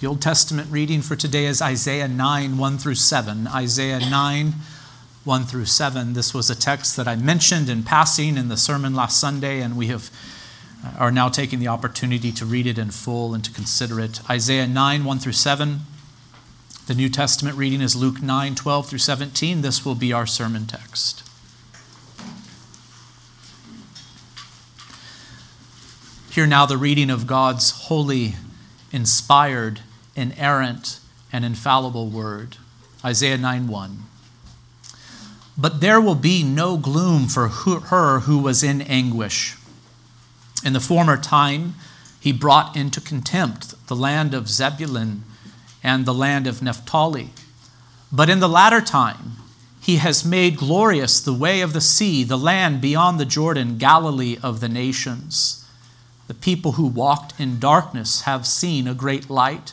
The Old Testament reading for today is Isaiah 9, 1 through 7. Isaiah 9, 1 through 7. This was a text that I mentioned in passing in the sermon last Sunday, and we have uh, are now taking the opportunity to read it in full and to consider it. Isaiah 9, 1 through 7. The New Testament reading is Luke 9, 12 through 17. This will be our sermon text. Hear now the reading of God's holy, inspired, inerrant, and infallible word. Isaiah 9 1. But there will be no gloom for her who was in anguish. In the former time, he brought into contempt the land of Zebulun and the land of Naphtali. But in the latter time, he has made glorious the way of the sea, the land beyond the Jordan, Galilee of the nations. The people who walked in darkness have seen a great light.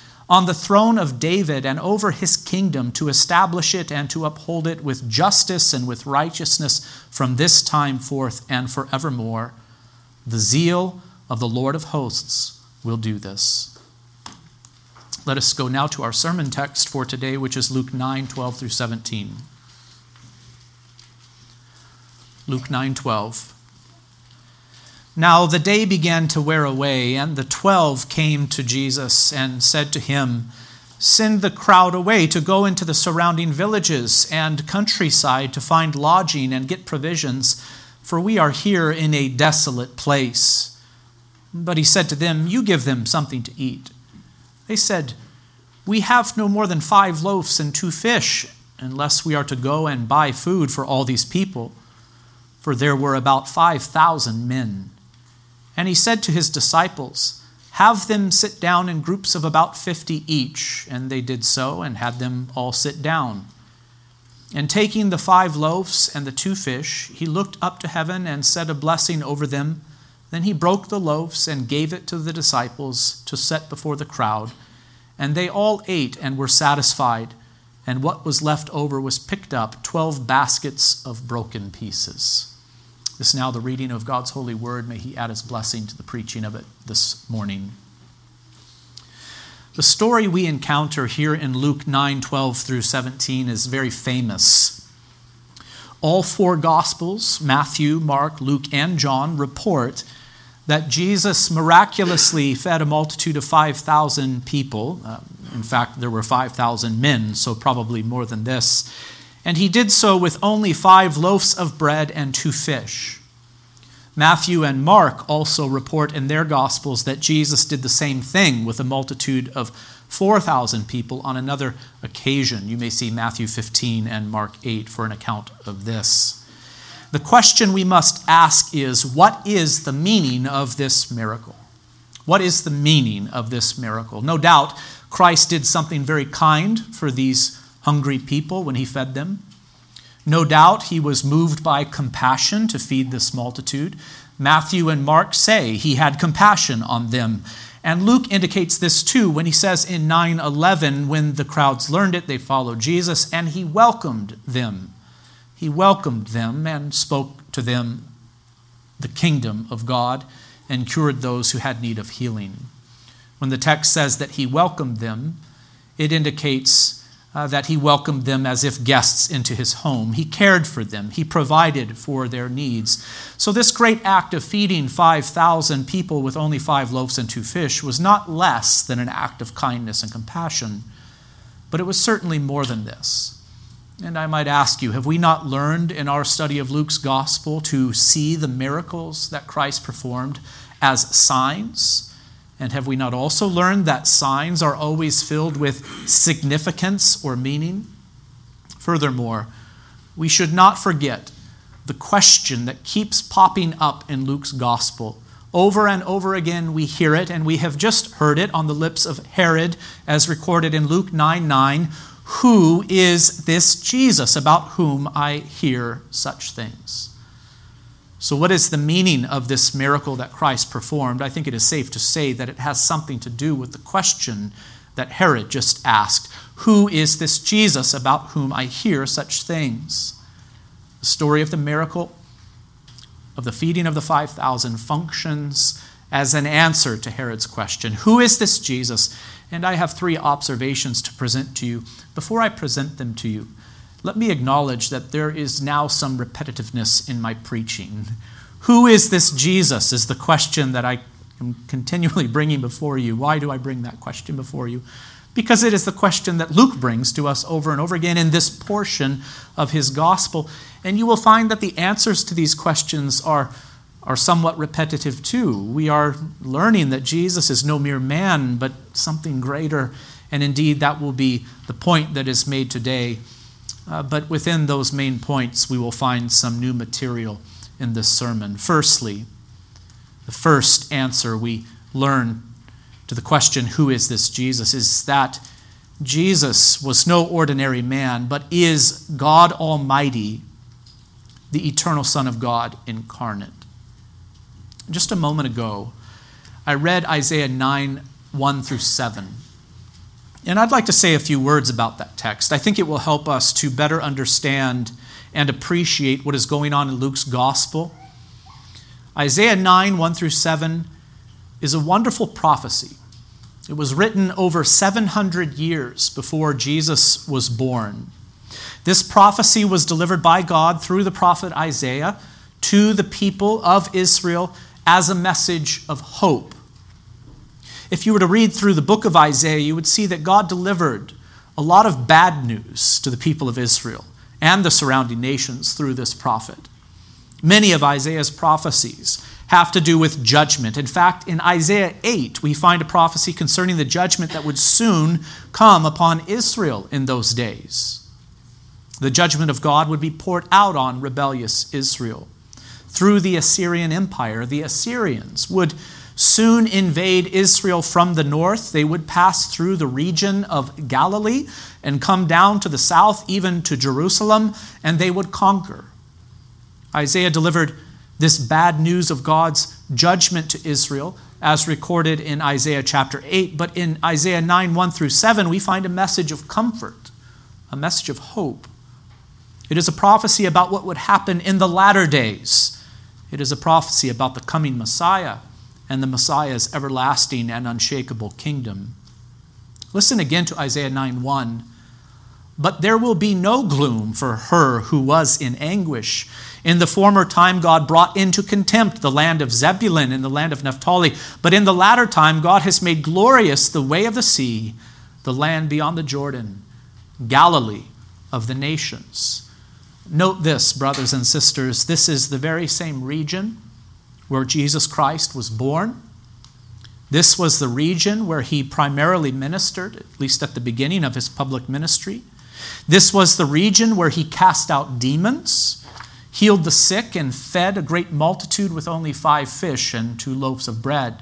on the throne of David and over his kingdom to establish it and to uphold it with justice and with righteousness from this time forth and forevermore. The zeal of the Lord of hosts will do this. Let us go now to our sermon text for today, which is Luke 9 12 through 17. Luke 9 12. Now the day began to wear away, and the twelve came to Jesus and said to him, Send the crowd away to go into the surrounding villages and countryside to find lodging and get provisions, for we are here in a desolate place. But he said to them, You give them something to eat. They said, We have no more than five loaves and two fish, unless we are to go and buy food for all these people. For there were about 5,000 men. And he said to his disciples, Have them sit down in groups of about 50 each. And they did so, and had them all sit down. And taking the five loaves and the two fish, he looked up to heaven and said a blessing over them then he broke the loaves and gave it to the disciples to set before the crowd. And they all ate and were satisfied. And what was left over was picked up 12 baskets of broken pieces. This is now the reading of God's holy word. May he add his blessing to the preaching of it this morning. The story we encounter here in Luke 9 12 through 17 is very famous. All four Gospels, Matthew, Mark, Luke, and John, report that Jesus miraculously fed a multitude of 5,000 people. Uh, in fact, there were 5,000 men, so probably more than this. And he did so with only five loaves of bread and two fish. Matthew and Mark also report in their Gospels that Jesus did the same thing with a multitude of 4,000 people on another occasion. You may see Matthew 15 and Mark 8 for an account of this. The question we must ask is what is the meaning of this miracle? What is the meaning of this miracle? No doubt Christ did something very kind for these hungry people when he fed them. No doubt he was moved by compassion to feed this multitude. Matthew and Mark say he had compassion on them. And Luke indicates this too when he says in 9:11 when the crowds learned it they followed Jesus and he welcomed them he welcomed them and spoke to them the kingdom of God and cured those who had need of healing. When the text says that he welcomed them, it indicates uh, that he welcomed them as if guests into his home. He cared for them, he provided for their needs. So, this great act of feeding 5,000 people with only five loaves and two fish was not less than an act of kindness and compassion. but it was certainly more than this. And I might ask you, have we not learned in our study of Luke's gospel to see the miracles that Christ performed as signs? And have we not also learned that signs are always filled with significance or meaning? Furthermore, we should not forget the question that keeps popping up in Luke's gospel. Over and over again, we hear it, and we have just heard it on the lips of Herod, as recorded in Luke 9 9. Who is this Jesus about whom I hear such things? So, what is the meaning of this miracle that Christ performed? I think it is safe to say that it has something to do with the question that Herod just asked Who is this Jesus about whom I hear such things? The story of the miracle of the feeding of the 5,000 functions as an answer to Herod's question Who is this Jesus? And I have three observations to present to you. Before I present them to you, let me acknowledge that there is now some repetitiveness in my preaching. Who is this Jesus? Is the question that I am continually bringing before you. Why do I bring that question before you? Because it is the question that Luke brings to us over and over again in this portion of his gospel. And you will find that the answers to these questions are, are somewhat repetitive too. We are learning that Jesus is no mere man, but something greater. And indeed, that will be the point that is made today. Uh, but within those main points, we will find some new material in this sermon. Firstly, the first answer we learn to the question, Who is this Jesus? is that Jesus was no ordinary man, but is God Almighty the eternal Son of God incarnate. Just a moment ago, I read Isaiah 9 1 through 7. And I'd like to say a few words about that text. I think it will help us to better understand and appreciate what is going on in Luke's gospel. Isaiah 9 1 through 7 is a wonderful prophecy. It was written over 700 years before Jesus was born. This prophecy was delivered by God through the prophet Isaiah to the people of Israel as a message of hope. If you were to read through the book of Isaiah, you would see that God delivered a lot of bad news to the people of Israel and the surrounding nations through this prophet. Many of Isaiah's prophecies have to do with judgment. In fact, in Isaiah 8, we find a prophecy concerning the judgment that would soon come upon Israel in those days. The judgment of God would be poured out on rebellious Israel. Through the Assyrian Empire, the Assyrians would soon invade Israel from the north. They would pass through the region of Galilee and come down to the south, even to Jerusalem, and they would conquer. Isaiah delivered this bad news of God's judgment to Israel, as recorded in Isaiah chapter 8. But in Isaiah 9 1 through 7, we find a message of comfort, a message of hope. It is a prophecy about what would happen in the latter days. It is a prophecy about the coming Messiah and the Messiah's everlasting and unshakable kingdom. Listen again to Isaiah 9 1. But there will be no gloom for her who was in anguish. In the former time, God brought into contempt the land of Zebulun and the land of Naphtali. But in the latter time, God has made glorious the way of the sea, the land beyond the Jordan, Galilee of the nations. Note this, brothers and sisters, this is the very same region where Jesus Christ was born. This was the region where he primarily ministered, at least at the beginning of his public ministry. This was the region where he cast out demons, healed the sick, and fed a great multitude with only five fish and two loaves of bread.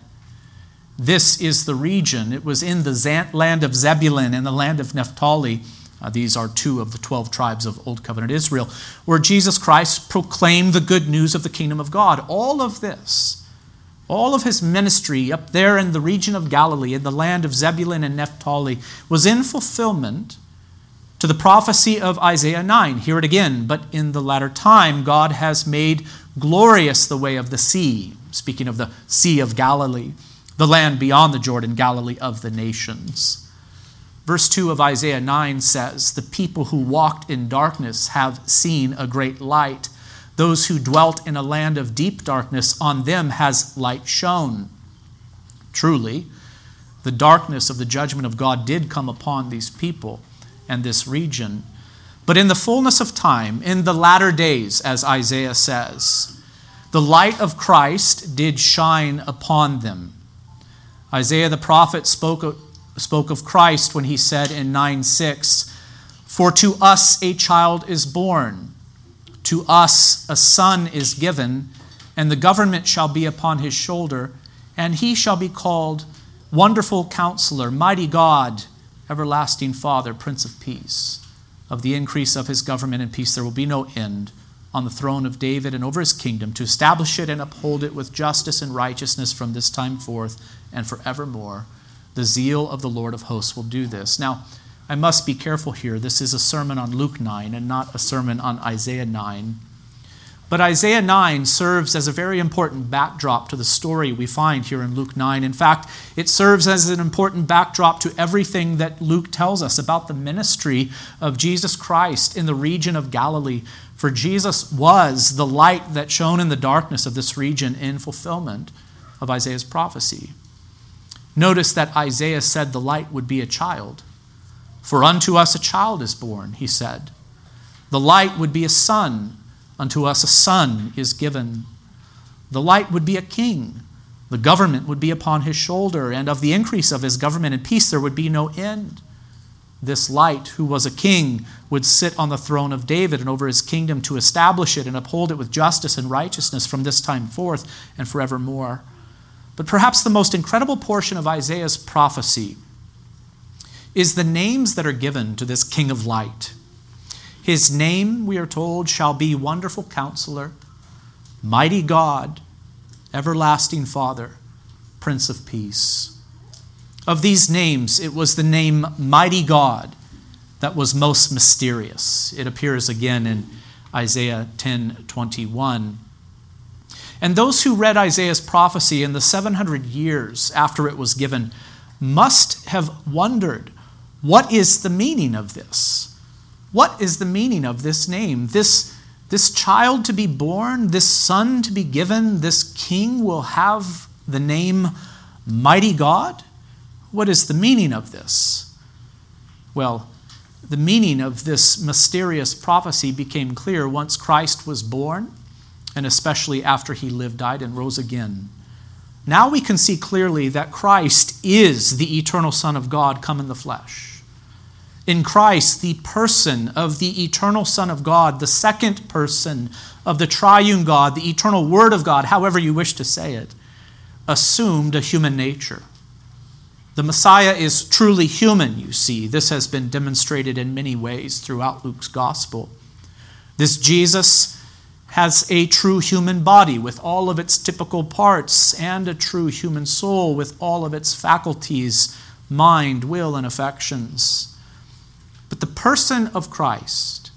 This is the region. It was in the land of Zebulun and the land of Naphtali uh, these are two of the 12 tribes of Old Covenant Israel, where Jesus Christ proclaimed the good news of the kingdom of God. All of this, all of his ministry up there in the region of Galilee, in the land of Zebulun and Naphtali, was in fulfillment to the prophecy of Isaiah 9. Hear it again. But in the latter time, God has made glorious the way of the sea, speaking of the Sea of Galilee, the land beyond the Jordan, Galilee of the nations. Verse 2 of Isaiah 9 says, The people who walked in darkness have seen a great light. Those who dwelt in a land of deep darkness, on them has light shone. Truly, the darkness of the judgment of God did come upon these people. and this region. But in the fullness of time, in the latter days, as Isaiah says, the light of Christ did shine upon them. Isaiah the prophet spoke spoke of Christ when he said in 9 6, For to us a child is born, to us a son is given, and the government shall be upon his shoulder, and he shall be called Wonderful Counselor, Mighty God, Everlasting Father, Prince of Peace. Of the increase of his government and peace there will be no end on the throne of David and over his kingdom, to establish it and uphold it with justice and righteousness from this time forth and forevermore. The zeal of the Lord of hosts will do this. Now, I must be careful here. This is a sermon on Luke 9 and not a sermon on Isaiah 9. But Isaiah 9 serves as a very important backdrop to the story we find here in Luke 9. In fact, it serves as an important backdrop to everything that Luke tells us about the ministry of Jesus Christ in the region of Galilee. For Jesus was the light that shone in the darkness of this region in fulfillment of Isaiah's prophecy. Notice that Isaiah said the light would be a child. For unto us a child is born, he said. The light would be a son Unto us a son is given. The light would be a king. The government would be upon his shoulder, and of the increase of his government and peace there would be no end. This light, who was a king, would sit on the throne of David and over his kingdom to establish it and uphold it with justice and righteousness from this time forth and forevermore. But perhaps the most incredible portion of Isaiah's prophecy is the names that are given to this king of light. His name, we are told, shall be Wonderful Counselor, Mighty God, Everlasting Father, Prince of Peace. Of these names, it was the name Mighty God that was most mysterious. It appears again in Isaiah 10 21. And those who read Isaiah's prophecy in the 700 years after it was given must have wondered what is the meaning of this? What is the meaning of this name? This, this child to be born, this son to be given, this king will have the name Mighty God? What is the meaning of this? Well, the meaning of this mysterious prophecy became clear once Christ was born, and especially after he lived, died, and rose again. Now we can see clearly that Christ is the eternal Son of God come in the flesh in Christ, the person of the eternal Son of God, the second person of the triune God, the eternal Word of God, however you wish to say it, assumed a human nature. The Messiah is truly human, you see. This has been demonstrated in many ways throughout Luke's gospel. This Jesus has a true human body with all of its typical parts and a true human soul with all of its faculties, mind, will, and affections. But the person of Christ,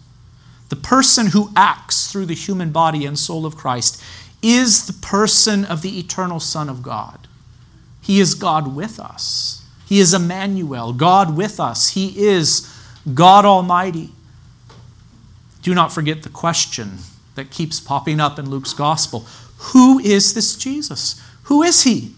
the person who acts through the human body and soul of Christ, is the person of the eternal Son of God. He is God with us. He is Emmanuel, God with us. He is God Almighty. Do not forget the question that keeps popping up in Luke's gospel Who is this Jesus? Who is he?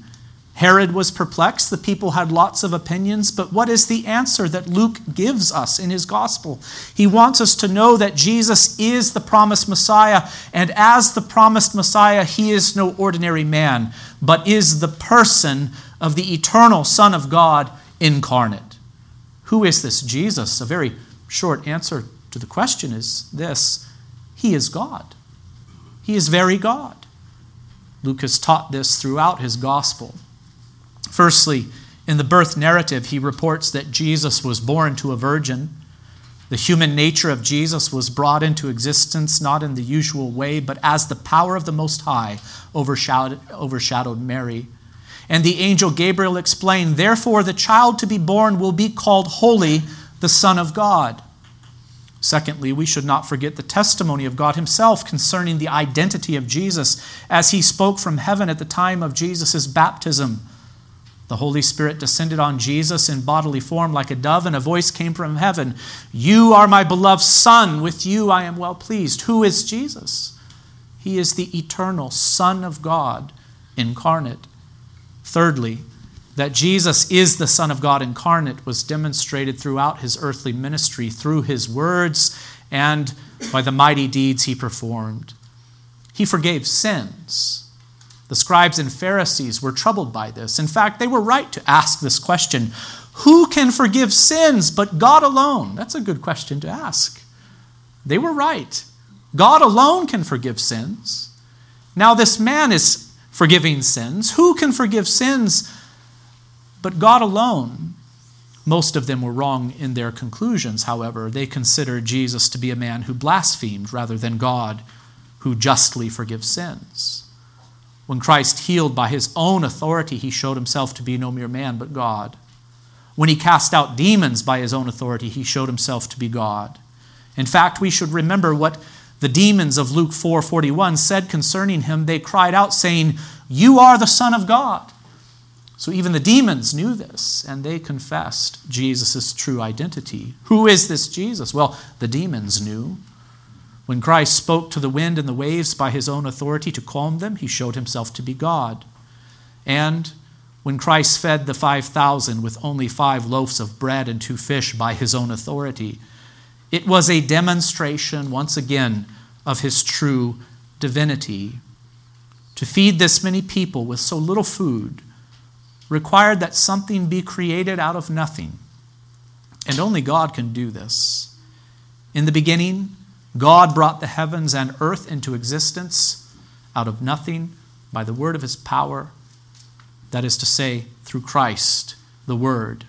Herod was perplexed. The people had lots of opinions, but what is the answer that Luke gives us in his gospel? He wants us to know that Jesus is the promised Messiah, and as the promised Messiah, he is no ordinary man, but is the person of the eternal Son of God incarnate. Who is this Jesus? A very short answer to the question is this He is God. He is very God. Luke has taught this throughout his gospel. Firstly, in the birth narrative, he reports that Jesus was born to a virgin. The human nature of Jesus was brought into existence not in the usual way, but as the power of the Most High overshadowed, overshadowed Mary. And the angel Gabriel explained, Therefore, the child to be born will be called Holy, the Son of God. Secondly, we should not forget the testimony of God Himself concerning the identity of Jesus as He spoke from heaven at the time of Jesus' baptism. The Holy Spirit descended on Jesus in bodily form like a dove, and a voice came from heaven You are my beloved Son, with you I am well pleased. Who is Jesus? He is the eternal Son of God incarnate. Thirdly, that Jesus is the Son of God incarnate was demonstrated throughout his earthly ministry through his words and by the mighty deeds he performed. He forgave sins. The scribes and Pharisees were troubled by this. In fact, they were right to ask this question Who can forgive sins but God alone? That's a good question to ask. They were right. God alone can forgive sins. Now, this man is forgiving sins. Who can forgive sins but God alone? Most of them were wrong in their conclusions, however. They considered Jesus to be a man who blasphemed rather than God who justly forgives sins. When Christ healed by his own authority, he showed himself to be no mere man but God. When he cast out demons by his own authority, he showed himself to be God. In fact, we should remember what the demons of Luke 4:41 said concerning him. They cried out saying, "You are the son of God." So even the demons knew this and they confessed Jesus' true identity. Who is this Jesus? Well, the demons knew. When Christ spoke to the wind and the waves by his own authority to calm them, he showed himself to be God. And when Christ fed the 5,000 with only five loaves of bread and two fish by his own authority, it was a demonstration, once again, of his true divinity. To feed this many people with so little food required that something be created out of nothing. And only God can do this. In the beginning, God brought the heavens and earth into existence out of nothing by the word of his power, that is to say, through Christ, the Word.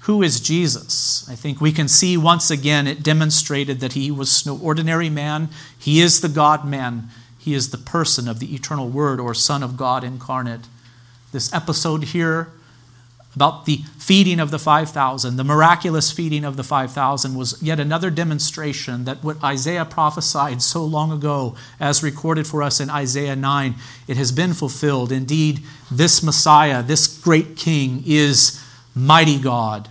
Who is Jesus? I think we can see once again it demonstrated that he was no ordinary man. He is the God man. He is the person of the eternal Word or Son of God incarnate. This episode here about the feeding of the 5,000, the miraculous feeding of the 5,000, was yet another demonstration that what Isaiah prophesied so long ago, as recorded for us in Isaiah 9, it has been fulfilled. Indeed, this Messiah, this great King, is mighty God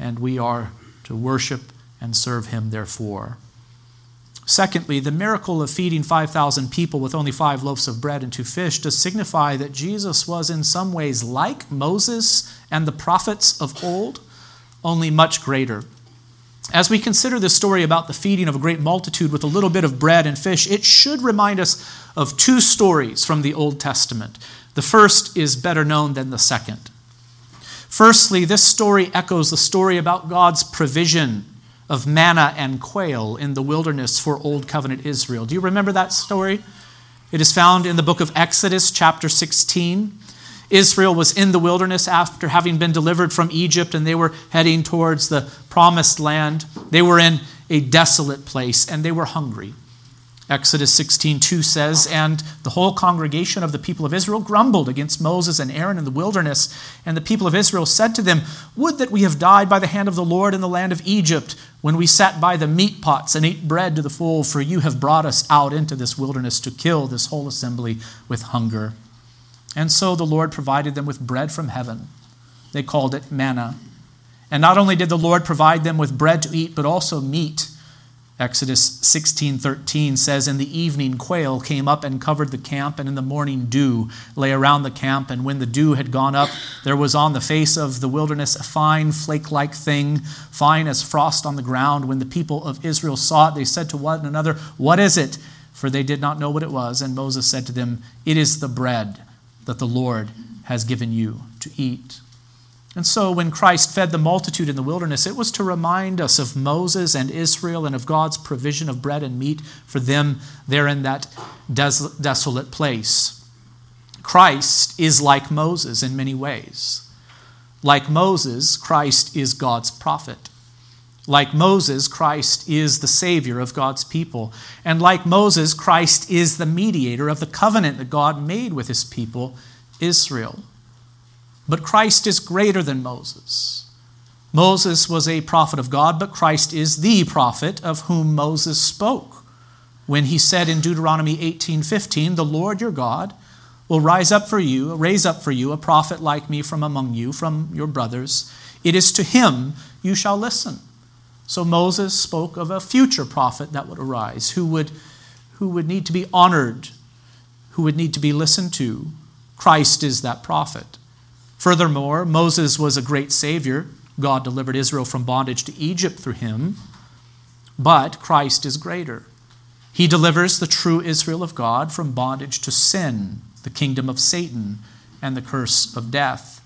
and we are to worship and serve him therefore. Secondly, the miracle of feeding 5,000 people with only five loaves of bread and two fish does signify that Jesus was in some ways like Moses and the prophets of old, only much greater. As we consider this story about the feeding of a great multitude with a little bit of bread and fish, it should remind us of two stories from the Old Testament. The first is better known than the second. Firstly, this story echoes the story about God's provision of manna and quail in the wilderness for Old Covenant Israel. Do you remember that story? It is found in the book of Exodus, chapter 16. Israel was in the wilderness after having been delivered from Egypt, and they were heading towards the promised land. They were in a desolate place, and they were hungry. Exodus 16:2 says, "And the whole congregation of the people of Israel grumbled against Moses and Aaron in the wilderness, and the people of Israel said to them, Would that we have died by the hand of the Lord in the land of Egypt, when we sat by the meat pots and ate bread to the full, for you have brought us out into this wilderness to kill this whole assembly with hunger." And so the Lord provided them with bread from heaven. They called it manna. And not only did the Lord provide them with bread to eat, but also meat Exodus 16:13 says in the evening quail came up and covered the camp and in the morning dew lay around the camp. And when the dew had gone up there was on the face of the wilderness a fine flake-like thing fine as frost on the ground. When the people of Israel saw it they said to one another what is it for they did not know what it was. And Moses said to them it is the bread that the Lord has given you to eat and so, when Christ fed the multitude in the wilderness, it was to remind us of Moses and Israel and of God's provision of bread and meat for them there in that des- desolate place. Christ is like Moses in many ways. Like Moses, Christ is God's prophet. Like Moses, Christ is the Savior of God's people. And like Moses, Christ is the mediator of the covenant that God made with his people, Israel. But Christ is greater than Moses. Moses was a prophet of God, but Christ is the prophet of whom Moses spoke when he said in Deuteronomy 18:15, "The Lord your God will rise up for you, raise up for you a prophet like me from among you, from your brothers. It is to him you shall listen." So Moses spoke of a future prophet that would arise, who would, who would need to be honored, who would need to be listened to. Christ is that prophet. Furthermore, Moses was a great Savior. God delivered Israel from bondage to Egypt through him. But Christ is greater. He delivers the true Israel of God from bondage to sin, the kingdom of Satan, and the curse of death.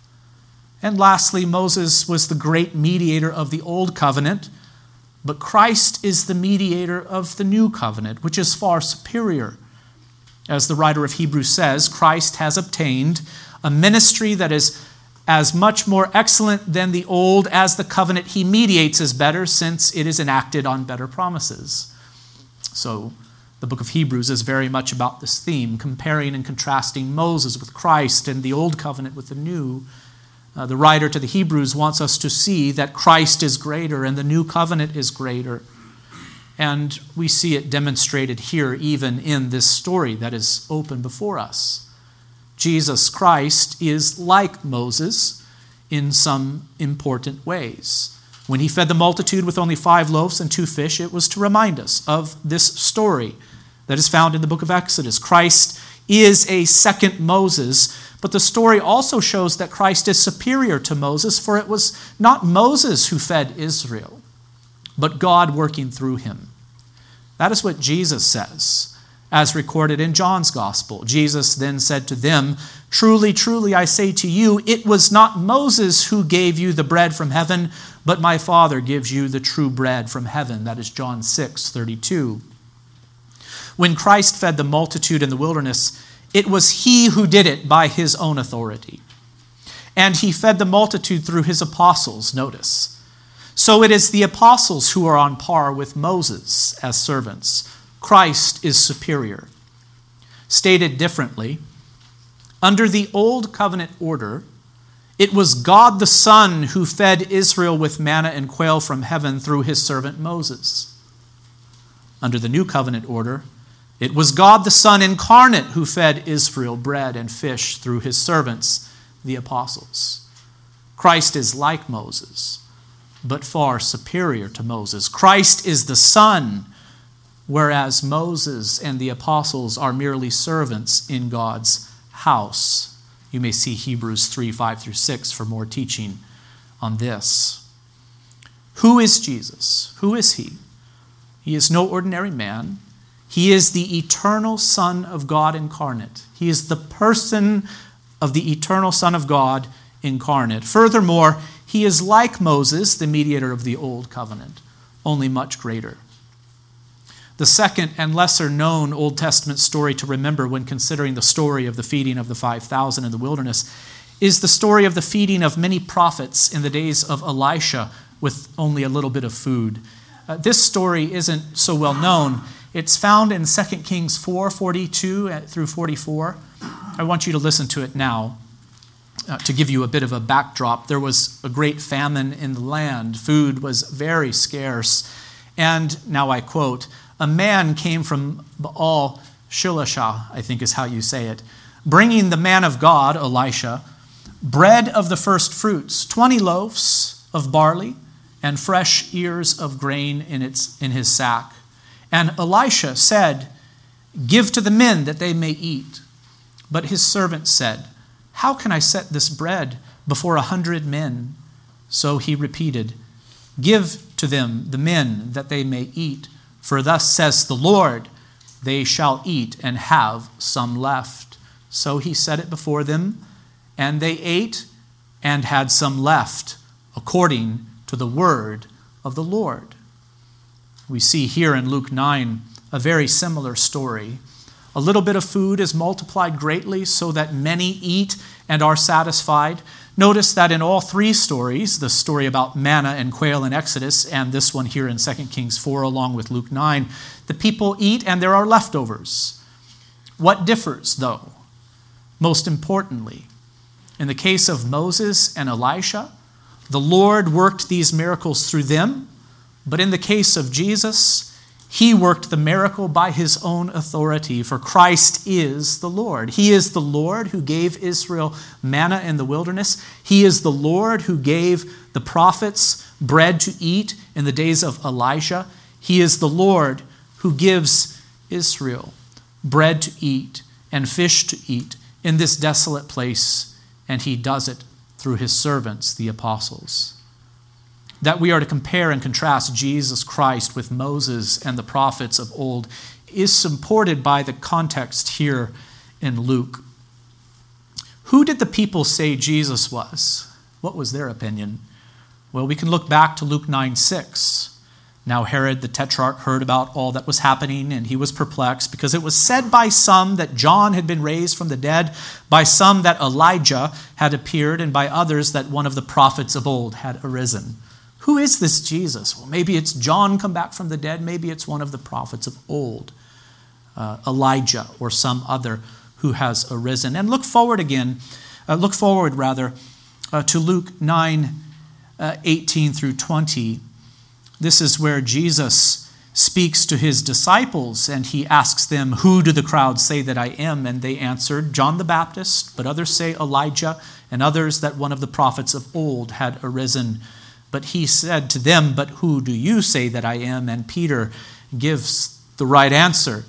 And lastly, Moses was the great mediator of the old covenant, but Christ is the mediator of the new covenant, which is far superior. As the writer of Hebrews says, Christ has obtained a ministry that is as much more excellent than the old as the covenant he mediates is better, since it is enacted on better promises. So, the book of Hebrews is very much about this theme, comparing and contrasting Moses with Christ and the old covenant with the new. Uh, the writer to the Hebrews wants us to see that Christ is greater and the new covenant is greater. And we see it demonstrated here, even in this story that is open before us. Jesus Christ is like Moses in some important ways. When he fed the multitude with only five loaves and two fish, it was to remind us of this story that is found in the book of Exodus. Christ is a second Moses, but the story also shows that Christ is superior to Moses, for it was not Moses who fed Israel, but God working through him. That is what Jesus says as recorded in John's Gospel. Jesus then said to them, Truly, truly, I say to you, it was not Moses who gave you the bread from heaven, but my Father gives you the true bread from heaven. That is John 6 32. When Christ fed the multitude in the wilderness, it was he who did it by his own authority. And he fed the multitude through his apostles, notice. So it is the apostles who are on par with Moses as servants Christ is superior. Stated differently, under the Old Covenant order, it was God the Son who fed Israel with manna and quail from heaven through his servant Moses. Under the New Covenant order, it was God the Son incarnate who fed Israel bread and fish through his servants, the apostles. Christ is like Moses, but far superior to Moses. Christ is the Son whereas Moses and the apostles are merely servants in God's house. You may see Hebrews 3 5 through 6 for more teaching on this. Who is Jesus? Who is he? He is no ordinary man. He is the eternal Son of God incarnate. He is the person of the eternal Son of God incarnate. Furthermore, he is like Moses, the mediator of the old covenant, only much greater. The second and lesser known Old Testament story to remember when considering the story of the feeding of the 5,000 in the wilderness is the story of the feeding of many prophets in the days of Elisha with only a little bit of food. Uh, this story isn't so well known. It's found in 2 Kings 4 42 through 44. I want you to listen to it now. Uh, to give you a bit of a backdrop, there was a great famine in the land. Food was very scarce. And now I quote, a man came from Baal Shilashah, I think is how you say it, bringing the man of God, Elisha, bread of the first fruits, 20 loaves of barley, and fresh ears of grain in, its, in his sack. And Elisha said, Give to the men that they may eat. But his servant said, How can I set this bread before a hundred men? So he repeated, Give to them the men that they may eat. For thus says the Lord, they shall eat and have some left. So he set it before them, and they ate and had some left, according to the word of the Lord. We see here in Luke 9 a very similar story. A little bit of food is multiplied greatly so that many eat and are satisfied. Notice that in all three stories, the story about manna and quail in Exodus, and this one here in 2 Kings 4, along with Luke 9, the people eat and there are leftovers. What differs, though? Most importantly, in the case of Moses and Elisha, the Lord worked these miracles through them, but in the case of Jesus, he worked the miracle by his own authority, for Christ is the Lord. He is the Lord who gave Israel manna in the wilderness. He is the Lord who gave the prophets bread to eat in the days of Elijah. He is the Lord who gives Israel bread to eat and fish to eat in this desolate place, and he does it through his servants, the apostles. That we are to compare and contrast Jesus Christ with Moses and the prophets of old is supported by the context here in Luke. Who did the people say Jesus was? What was their opinion? Well, we can look back to Luke 9 6. Now Herod the tetrarch heard about all that was happening, and he was perplexed, because it was said by some that John had been raised from the dead, by some that Elijah had appeared, and by others that one of the prophets of old had arisen. Who is this Jesus? Well, maybe it's John come back from the dead, maybe it's one of the prophets of old, uh, Elijah, or some other who has arisen. And look forward again, uh, look forward rather, uh, to Luke 9 uh, 18 through 20 this is where Jesus speaks to his disciples and he asks them, Who do the crowd say that I am? And they answered, John the Baptist, but others say Elijah, and others that one of the prophets of old had arisen. But he said to them, But who do you say that I am? And Peter gives the right answer.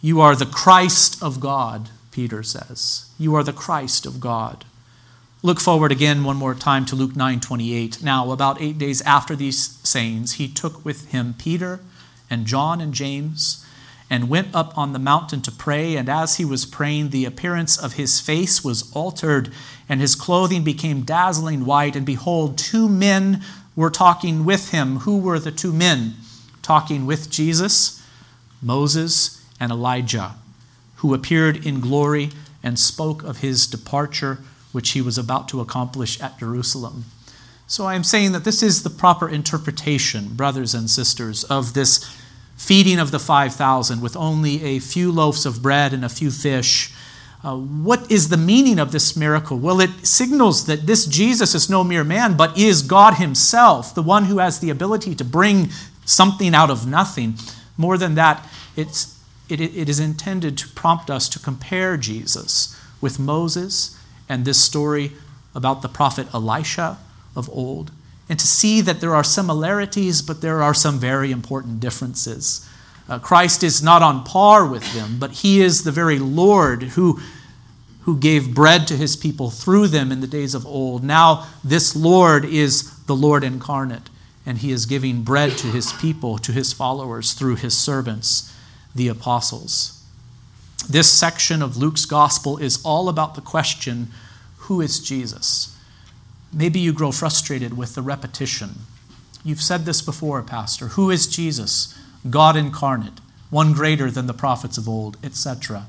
You are the Christ of God, Peter says. You are the Christ of God. Look forward again one more time to Luke 9:28. Now, about 8 days after these sayings, he took with him Peter and John and James and went up on the mountain to pray, and as he was praying, the appearance of his face was altered, and his clothing became dazzling white, and behold, two men were talking with him. Who were the two men talking with Jesus? Moses and Elijah, who appeared in glory and spoke of his departure which he was about to accomplish at Jerusalem. So I am saying that this is the proper interpretation, brothers and sisters, of this feeding of the 5,000 with only a few loaves of bread and a few fish. Uh, what is the meaning of this miracle? Well, it signals that this Jesus is no mere man, but is God Himself, the one who has the ability to bring something out of nothing. More than that, it's, it, it is intended to prompt us to compare Jesus with Moses and this story about the prophet Elisha of old, and to see that there are similarities, but there are some very important differences. Uh, Christ is not on par with them, but he is the very Lord who, who gave bread to his people through them in the days of old. Now, this Lord is the Lord incarnate, and he is giving bread to his people, to his followers, through his servants, the apostles. This section of Luke's gospel is all about the question who is Jesus? Maybe you grow frustrated with the repetition. You've said this before, Pastor. Who is Jesus? God incarnate, one greater than the prophets of old, etc.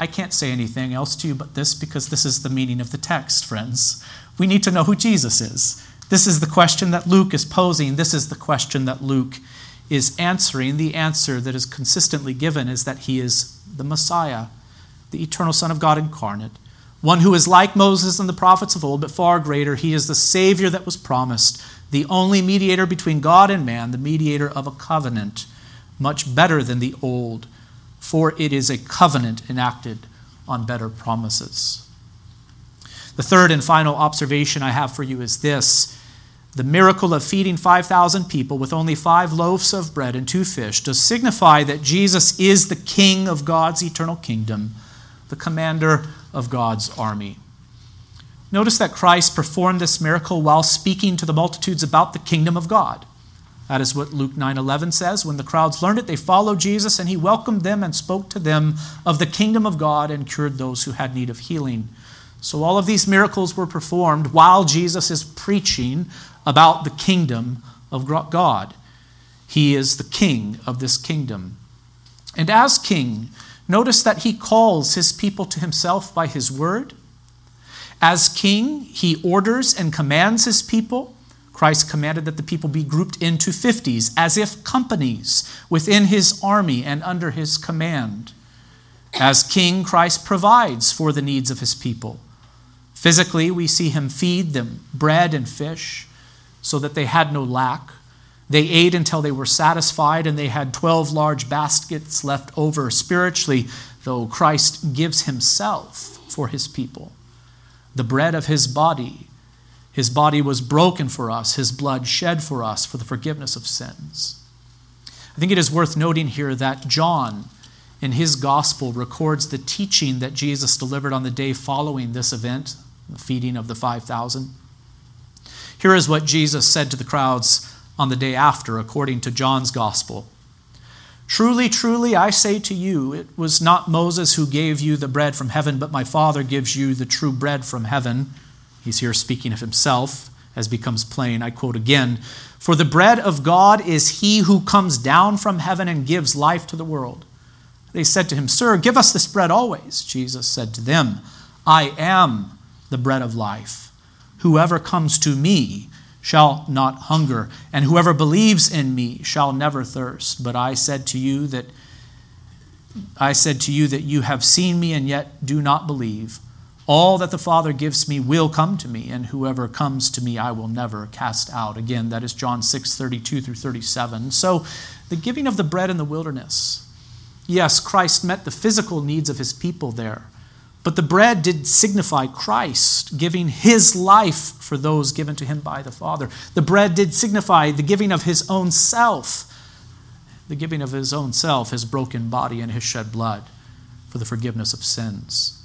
I can't say anything else to you but this because this is the meaning of the text, friends. We need to know who Jesus is. This is the question that Luke is posing. This is the question that Luke is answering. The answer that is consistently given is that he is the Messiah, the eternal Son of God incarnate, one who is like Moses and the prophets of old, but far greater. He is the Savior that was promised, the only mediator between God and man, the mediator of a covenant, much better than the old, for it is a covenant enacted on better promises. The third and final observation I have for you is this the miracle of feeding 5,000 people with only five loaves of bread and two fish does signify that Jesus is the King of God's eternal kingdom, the commander of God's army. Notice that Christ performed this miracle while speaking to the multitudes about the kingdom of God. That is what Luke 9:11 says. When the crowds learned it, they followed Jesus and he welcomed them and spoke to them of the kingdom of God and cured those who had need of healing. So all of these miracles were performed while Jesus is preaching about the kingdom of God. He is the king of this kingdom. And as king, Notice that he calls his people to himself by his word. As king, he orders and commands his people. Christ commanded that the people be grouped into fifties, as if companies within his army and under his command. As king, Christ provides for the needs of his people. Physically, we see him feed them bread and fish so that they had no lack. They ate until they were satisfied, and they had 12 large baskets left over. Spiritually, though, Christ gives himself for his people, the bread of his body. His body was broken for us, his blood shed for us for the forgiveness of sins. I think it is worth noting here that John, in his gospel, records the teaching that Jesus delivered on the day following this event the feeding of the 5,000. Here is what Jesus said to the crowds on the day after, according to John's Gospel. Truly, truly, I say to you, it was not Moses who gave you the bread from heaven, but my Father gives you the true bread from heaven. He's here speaking of himself, as becomes plain. I quote again For the bread of God is he who comes down from heaven and gives life to the world. They said to him, Sir, give us this bread always. Jesus said to them, I am the bread of life. Whoever comes to me shall not hunger, and whoever believes in me shall never thirst. But I said to you that I said to you that you have seen me and yet do not believe. All that the Father gives me will come to me, and whoever comes to me I will never cast out. Again, that is John 6, 32 through 37. So the giving of the bread in the wilderness. Yes, Christ met the physical needs of his people there. But the bread did signify Christ giving his life for those given to him by the Father. The bread did signify the giving of his own self, the giving of his own self, his broken body, and his shed blood for the forgiveness of sins.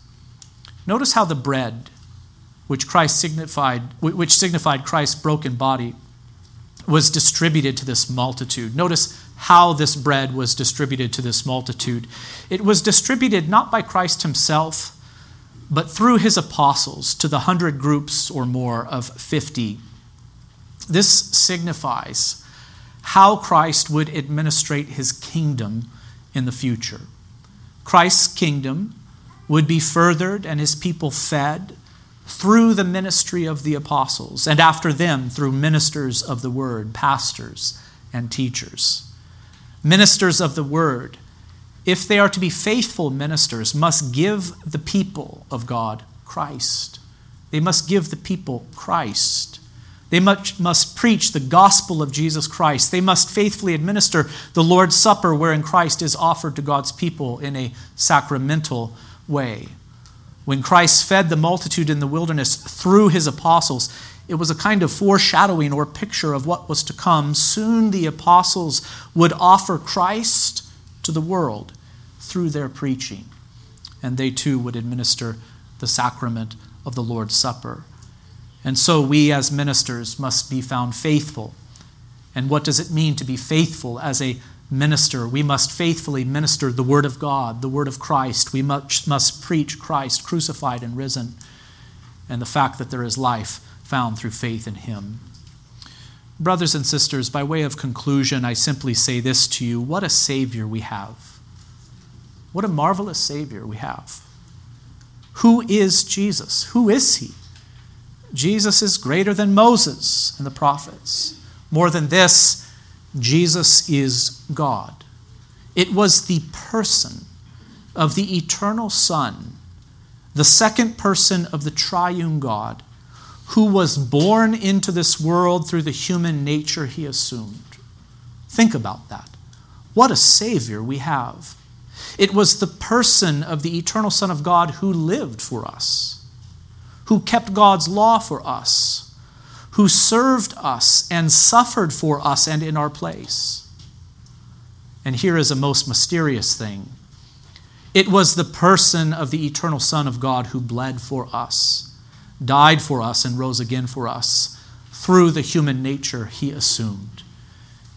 Notice how the bread, which Christ signified, which signified Christ's broken body, was distributed to this multitude. Notice how this bread was distributed to this multitude. It was distributed not by Christ himself, but through his apostles to the hundred groups or more of 50. This signifies how Christ would administrate his kingdom in the future. Christ's kingdom would be furthered and his people fed through the ministry of the apostles, and after them, through ministers of the word, pastors and teachers. Ministers of the word if they are to be faithful ministers, must give the people of God Christ. They must give the people Christ. They must, must preach the gospel of Jesus Christ. They must faithfully administer the Lord's Supper, wherein Christ is offered to God's people in a sacramental way. When Christ fed the multitude in the wilderness through his apostles, it was a kind of foreshadowing or picture of what was to come. Soon the apostles would offer Christ to the world through their preaching. And they too would administer the sacrament of the Lord's Supper. And so we as ministers must be found faithful. And what does it mean to be faithful as a minister? We must faithfully minister the Word of God, the Word of Christ. We must, must preach Christ crucified and risen, and the fact that there is life found through faith in Him. Brothers and sisters, by way of conclusion, I simply say this to you what a Savior we have. What a marvelous Savior we have. Who is Jesus? Who is He? Jesus is greater than Moses and the prophets. More than this, Jesus is God. It was the person of the eternal Son, the second person of the triune God who was born into this world through the human nature he assumed. Think about that. What a Savior we have. It was the person of the eternal Son of God who lived for us, who kept God's law for us, who served us and suffered for us and in our place. And here is a most mysterious thing it was the person of the eternal Son of God who bled for us died for us, and rose again for us through the human nature he assumed.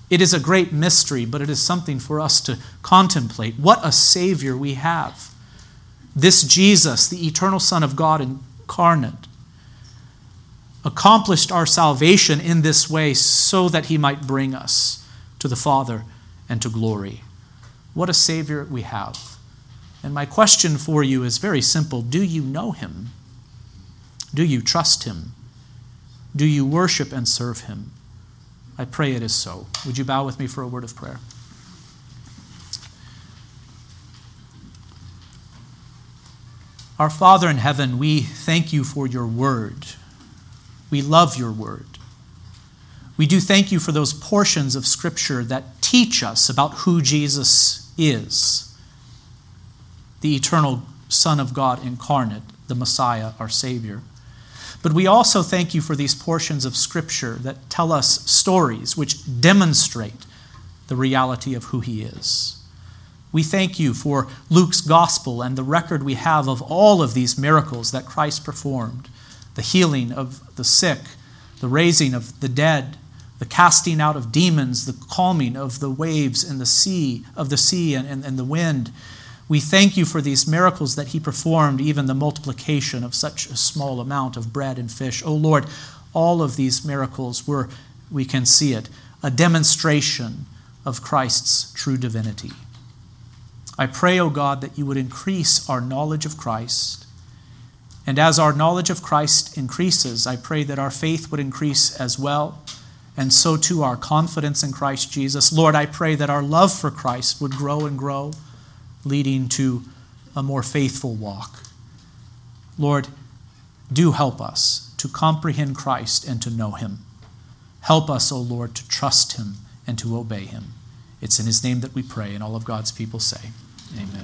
It is a great mystery, but it is something for us to contemplate. What a Savior we have! This Jesus, the eternal Son of God incarnate, accomplished our salvation in this way so that he might bring us to the Father and to glory. What a Savior we have. And my question for you is very simple Do you know him? Do you trust him? Do you worship and serve him? I pray it is so. Would you bow with me for a word of prayer? Our Father in heaven, we thank you for your word. We love your word. We do thank you for those portions of Scripture that teach us about who Jesus is the eternal Son of God incarnate, the Messiah, our Savior. But we also thank you for these portions of Scripture that tell us stories which demonstrate the reality of who He is. We thank you for Luke's gospel and the record we have of all of these miracles that Christ performed the healing of the sick, the raising of the dead, the casting out of demons, the calming of the waves in the sea, of the sea and, and, and the wind. We thank you for these miracles that he performed, even the multiplication of such a small amount of bread and fish. Oh Lord, all of these miracles were, we can see it, a demonstration of Christ's true divinity. I pray, O oh God, that you would increase our knowledge of Christ. And as our knowledge of Christ increases, I pray that our faith would increase as well, and so too our confidence in Christ Jesus. Lord, I pray that our love for Christ would grow and grow, leading to a more faithful walk. Lord, do help us to comprehend Christ and to know him. Help us, O Lord, to trust him and to obey him. It's in his name that we pray, and all of God's people say, Amen.